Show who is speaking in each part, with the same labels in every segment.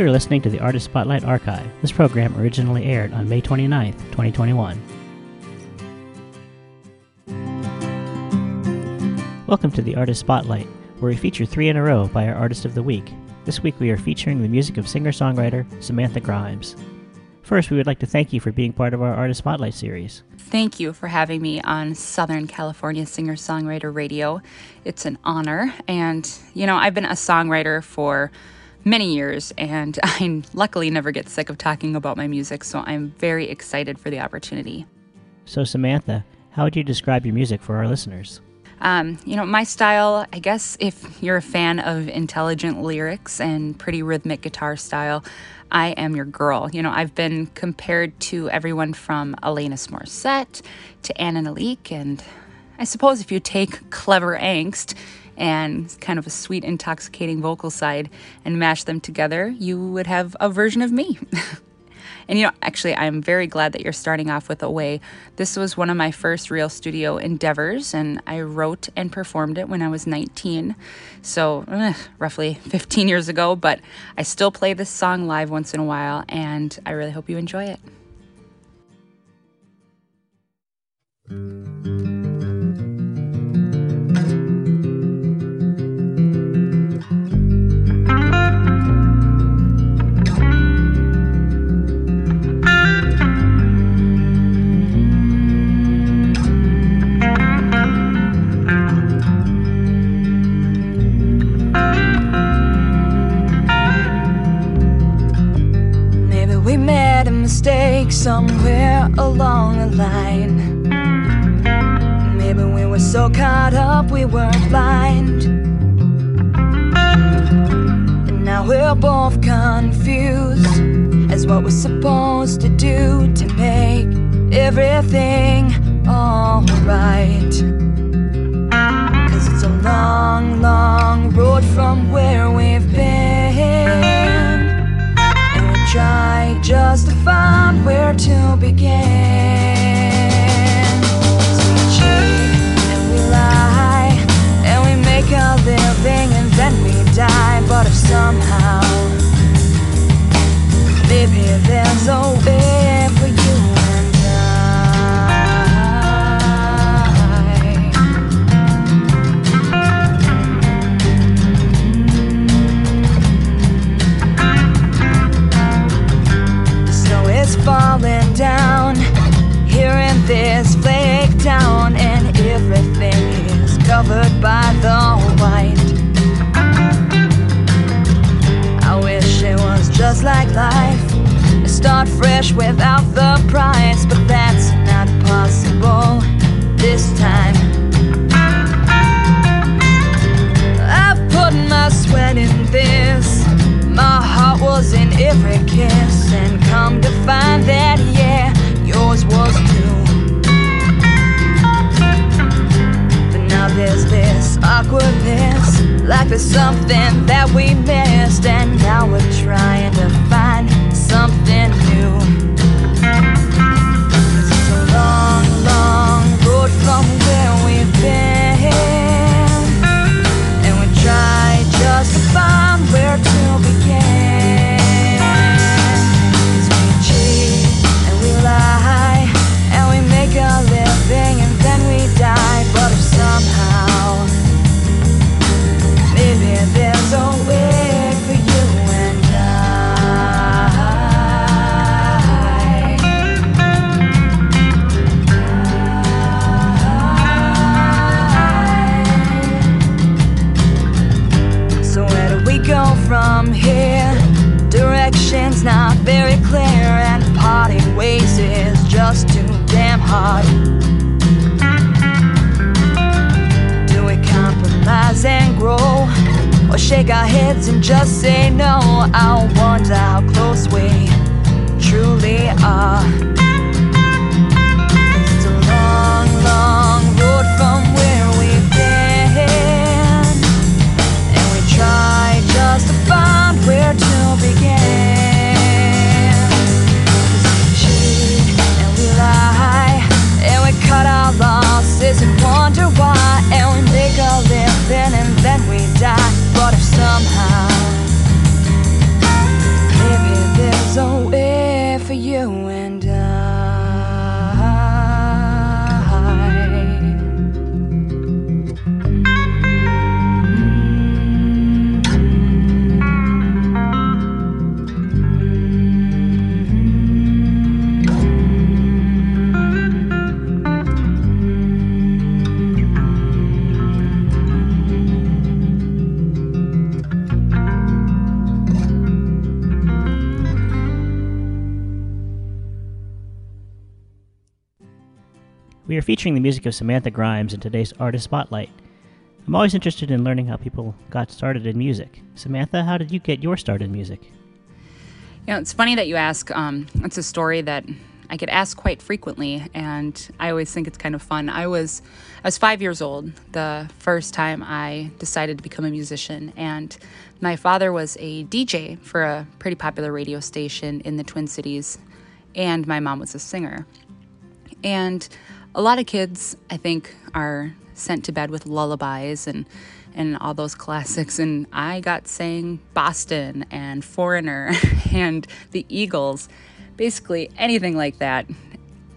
Speaker 1: You are listening to the Artist Spotlight Archive. This program originally aired on May 29th, 2021. Welcome to the Artist Spotlight, where we feature three in a row by our Artist of the Week. This week we are featuring the music of singer songwriter Samantha Grimes. First, we would like to thank you for being part of our Artist Spotlight series.
Speaker 2: Thank you for having me on Southern California Singer Songwriter Radio. It's an honor. And, you know, I've been a songwriter for many years, and I luckily never get sick of talking about my music, so I'm very excited for the opportunity.
Speaker 1: So, Samantha, how would you describe your music for our listeners?
Speaker 2: Um, you know, my style, I guess if you're a fan of intelligent lyrics and pretty rhythmic guitar style, I am your girl. You know, I've been compared to everyone from Alanis Morissette to Anna Nalick, and I suppose if you take clever angst and kind of a sweet, intoxicating vocal side and mash them together, you would have a version of me. And you know, actually, I'm very glad that you're starting off with Away. This was one of my first real studio endeavors, and I wrote and performed it when I was 19. So, eh, roughly 15 years ago, but I still play this song live once in a while, and I really hope you enjoy it.
Speaker 3: Somewhere along the line. Maybe we were so caught up we were blind. And now we're both confused as what we're supposed to do to make everything alright. Cause it's a long, long road from where we've been and we try just to find where to begin. We cheat and we lie and we make living and then we die. But if somehow maybe there's a every kiss, and come to find that, yeah, yours was too. But now there's this awkwardness, like there's something that we missed, I wonder how close we truly are. It's a long, long road from
Speaker 1: featuring the music of Samantha Grimes in today's Artist Spotlight. I'm always interested in learning how people got started in music. Samantha, how did you get your start in music?
Speaker 2: You know, it's funny that you ask. Um, it's a story that I get asked quite frequently, and I always think it's kind of fun. I was I was five years old the first time I decided to become a musician, and my father was a DJ for a pretty popular radio station in the Twin Cities, and my mom was a singer. And a lot of kids, I think, are sent to bed with lullabies and and all those classics and I got saying Boston and Foreigner and the Eagles, basically anything like that.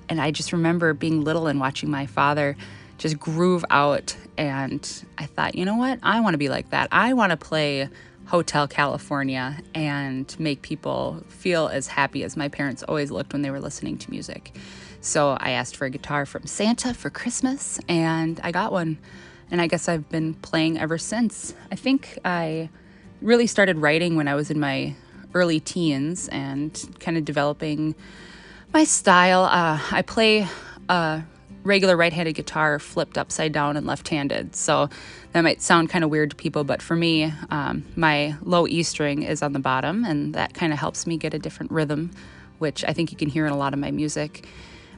Speaker 2: And I just remember being little and watching my father just groove out and I thought, you know what? I want to be like that. I want to play Hotel California and make people feel as happy as my parents always looked when they were listening to music. So I asked for a guitar from Santa for Christmas and I got one. And I guess I've been playing ever since. I think I really started writing when I was in my early teens and kind of developing my style. Uh, I play a regular right handed guitar flipped upside down and left handed. So that might sound kind of weird to people, but for me, um, my low E string is on the bottom, and that kind of helps me get a different rhythm, which I think you can hear in a lot of my music.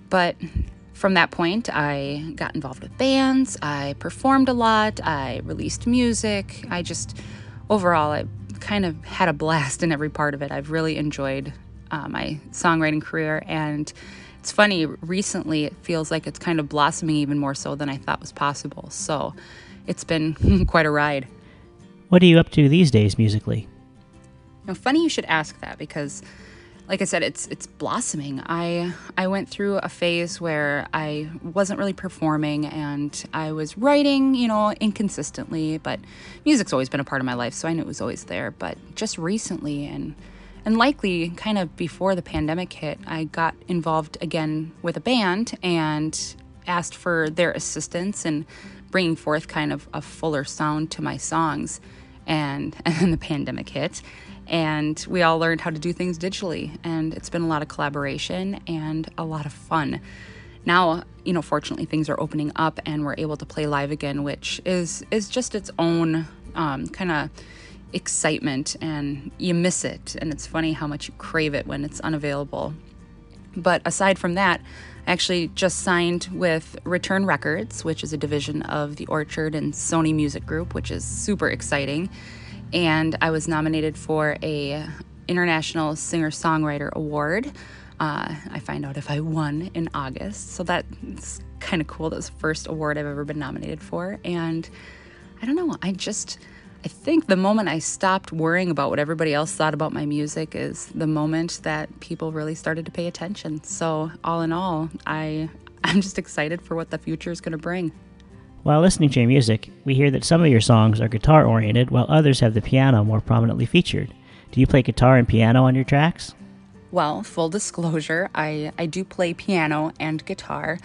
Speaker 2: But from that point, I got involved with bands, I performed a lot, I released music. I just, overall, I kind of had a blast in every part of it. I've really enjoyed uh, my songwriting career, and it's funny, recently it feels like it's kind of blossoming even more so than I thought was possible. So it's been quite a ride.
Speaker 1: What are you up to these days musically?
Speaker 2: Now, funny you should ask that because like I said, it's it's blossoming. I I went through a phase where I wasn't really performing and I was writing, you know, inconsistently, but music's always been a part of my life, so I knew it was always there. But just recently and and likely kind of before the pandemic hit, I got involved again with a band and asked for their assistance in bringing forth kind of a fuller sound to my songs. And and then the pandemic hit and we all learned how to do things digitally and it's been a lot of collaboration and a lot of fun. Now you know fortunately things are opening up and we're able to play live again which is is just its own um, kind of excitement and you miss it. And it's funny how much you crave it when it's unavailable. But aside from that I actually just signed with Return Records, which is a division of the Orchard and Sony Music Group, which is super exciting and I was nominated for a International Singer Songwriter Award. Uh, I find out if I won in August, so that's kind of cool. That was the first award I've ever been nominated for, and I don't know. I just I think the moment I stopped worrying about what everybody else thought about my music is the moment that people really started to pay attention. So all in all, I I'm just excited for what the future is going to bring.
Speaker 1: While listening to your music, we hear that some of your songs are guitar oriented while others have the piano more prominently featured. Do you play guitar and piano on your tracks?
Speaker 2: Well, full disclosure, I, I do play piano and guitar.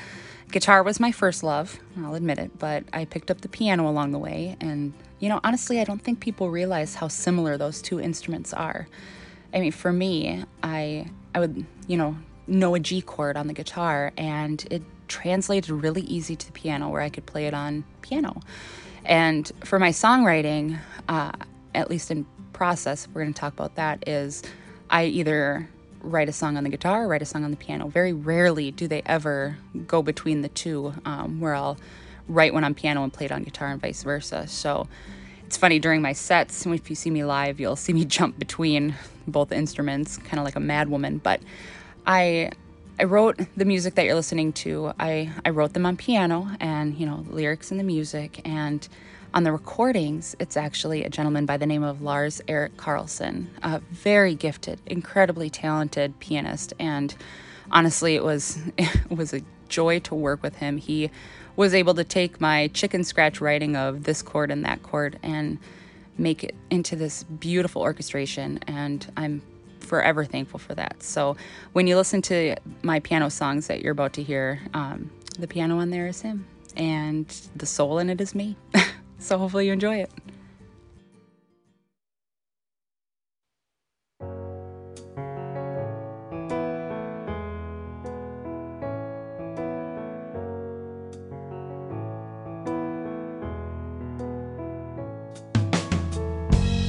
Speaker 2: Guitar was my first love, I'll admit it, but I picked up the piano along the way. And, you know, honestly, I don't think people realize how similar those two instruments are. I mean, for me, I, I would, you know, know a G chord on the guitar and it translated really easy to the piano where I could play it on piano. And for my songwriting, uh, at least in process, we're going to talk about that, is I either write a song on the guitar or write a song on the piano. Very rarely do they ever go between the two, um, where I'll write one on piano and play it on guitar and vice versa. So it's funny during my sets, if you see me live, you'll see me jump between both instruments, kind of like a mad woman. But I I wrote the music that you're listening to. I, I wrote them on piano and, you know, lyrics and the music. And on the recordings, it's actually a gentleman by the name of Lars Eric Carlson, a very gifted, incredibly talented pianist. And honestly, it was it was a joy to work with him. He was able to take my chicken scratch writing of this chord and that chord and make it into this beautiful orchestration. And I'm forever thankful for that. So when you listen to my piano songs that you're about to hear, um, the piano on there is him, and the soul in it is me. so hopefully you enjoy it.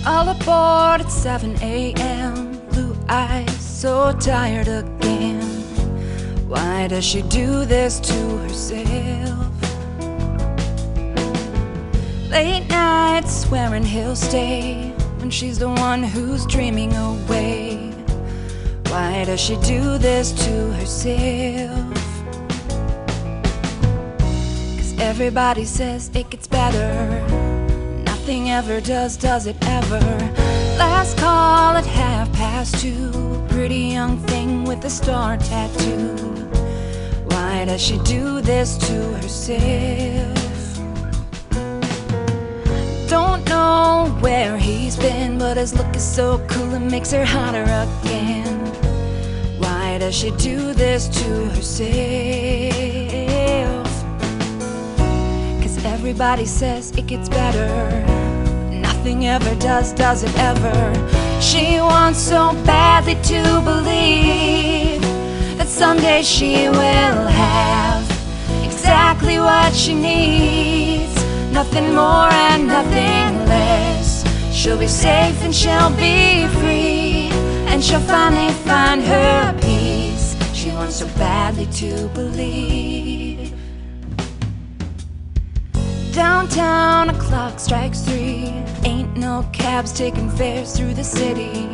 Speaker 3: All aboard at 7 a.m. Eyes, so tired again. Why does she do this to herself? Late nights swearing he'll stay when she's the one who's dreaming away. Why does she do this to herself? Cause everybody says it gets better. Nothing ever does, does it ever? Last call past two. Pretty young thing with a star tattoo. Why does she do this to herself? Don't know where he's been, but his look is so cool it makes her hotter again. Why does she do this to herself? Cause everybody says it gets better. Nothing ever does, does it ever? She wants so badly to believe that someday she will have exactly what she needs. Nothing more and nothing less. She'll be safe and she'll be free. And she'll finally find her peace. She wants so badly to believe. Downtown, a clock strikes three. Ain't no cabs taking fares through the city.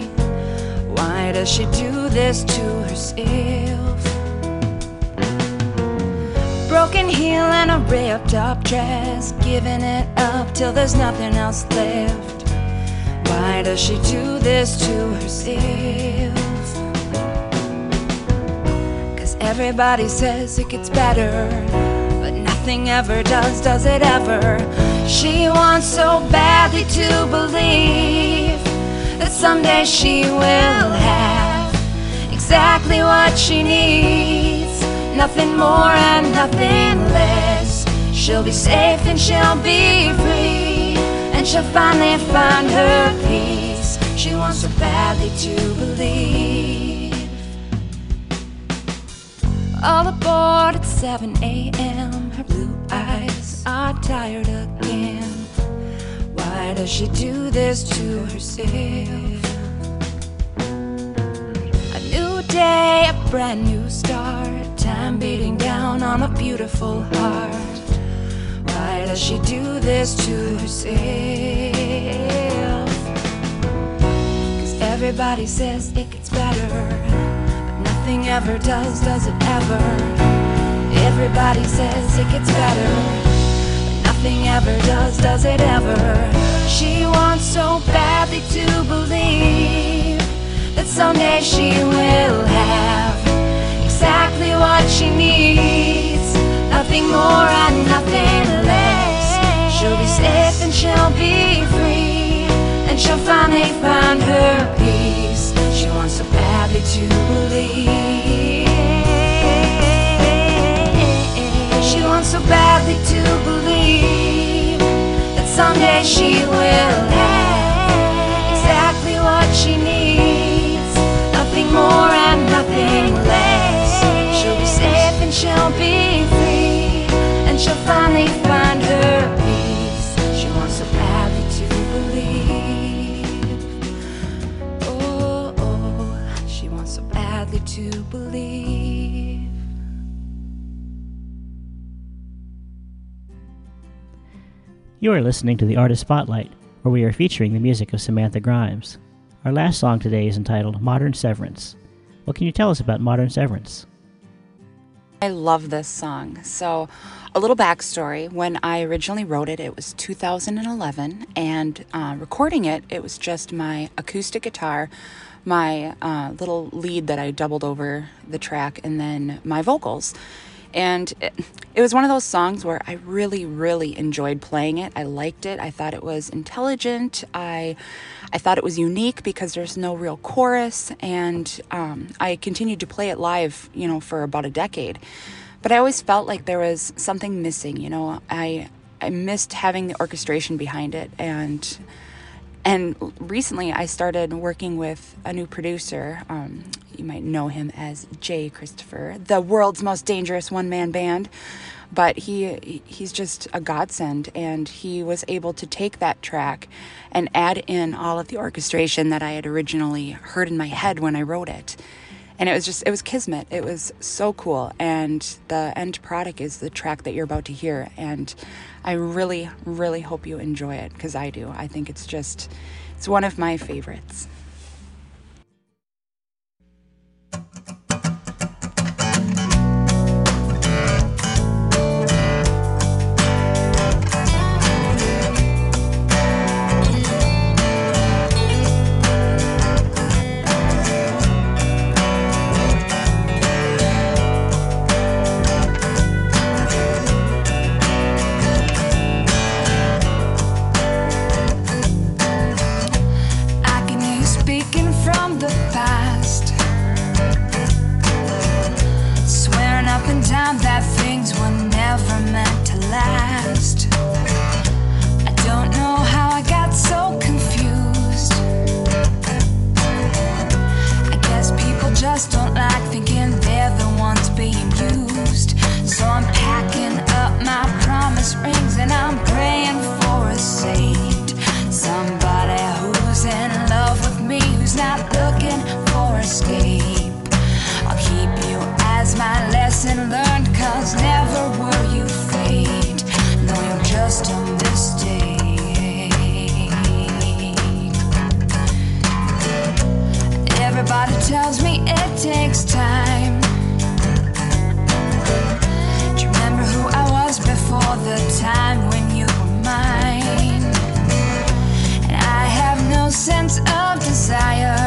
Speaker 3: Why does she do this to herself? Broken heel and a ripped up dress, giving it up till there's nothing else left. Why does she do this to herself? Cause everybody says it gets better, nothing ever does, does it ever? She wants so badly to believe that someday she will have exactly what she needs. Nothing more and nothing less. She'll be safe and she'll be free. And she'll finally find her peace. She wants so badly to believe. All aboard at 7 a.m. Her blue eyes are tired again. Why does she do this to herself? A new day, a brand new start. Time beating down on a beautiful heart. Why does she do this to herself? Cause everybody says it gets better, nothing ever does, does it ever? Everybody says it gets better, but nothing ever does, does it ever? She wants so badly to believe that someday she will have exactly what she needs. Nothing more and nothing less. She'll be safe and she'll be free. And she'll finally find her peace. She wants so badly to believe. She wants so badly to believe that someday she will
Speaker 1: You are listening to the Artist Spotlight, where we are featuring the music of Samantha Grimes. Our last song today is entitled Modern Severance. What can you tell us about Modern Severance?
Speaker 2: I love this song. So, a little backstory. When I originally wrote it, it was 2011, and uh, recording it, it was just my acoustic guitar, my uh, little lead that I doubled over the track, and then my vocals. And it, it was one of those songs where I really, really enjoyed playing it. I liked it. I thought it was intelligent. I, I thought it was unique because there's no real chorus, and um, I continued to play it live, you know, for about a decade. But I always felt like there was something missing. You know, I I missed having the orchestration behind it, and and recently I started working with a new producer. Um, you might know him as Jay Christopher, the world's most dangerous one man band.
Speaker 3: but he he's just a godsend and he was able to take that track and add in all of the orchestration that I had originally heard in my head when I wrote it and it was just it was kismet. It was so cool. And the end product is the track that you're about to hear. And i really really hope you enjoy it because i do. I think it's just it's one of my favorites tells me it takes time. Do you remember who I was before the time when you were mine? And I have no sense of desire.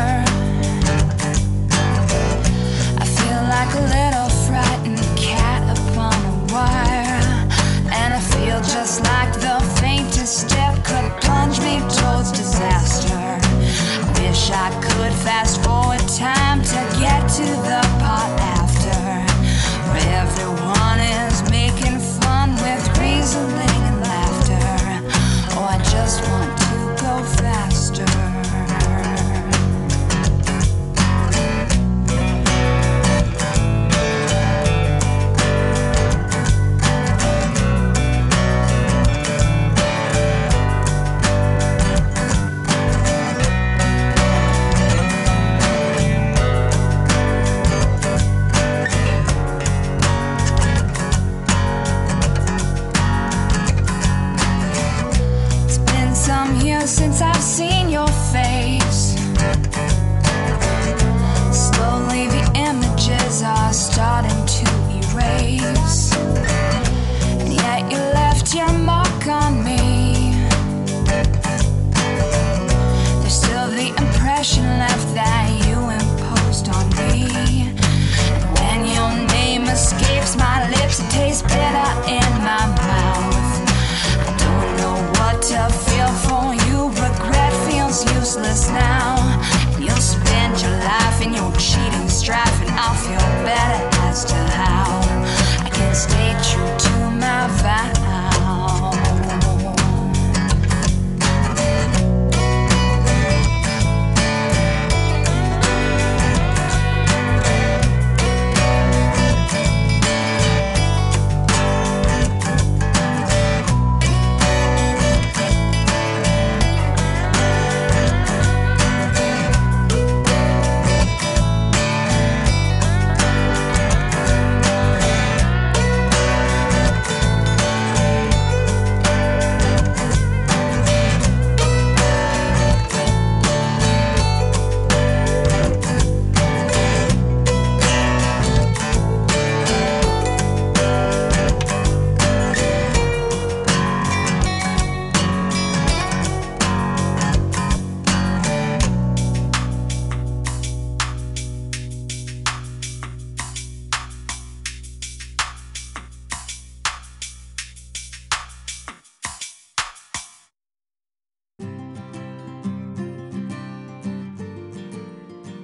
Speaker 3: useless now.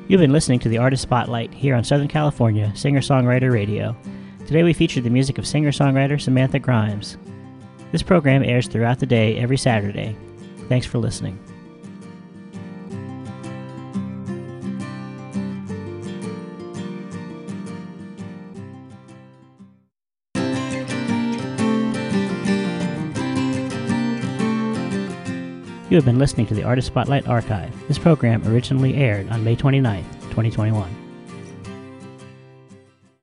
Speaker 1: You've been listening to the Artist Spotlight here on Southern California Singer Songwriter Radio. Today we featured the music of singer songwriter Samantha Grimes. This program airs throughout the day every Saturday. Thanks for listening. You have been listening to the Artist Spotlight Archive. This program originally aired on May 29th, 2021.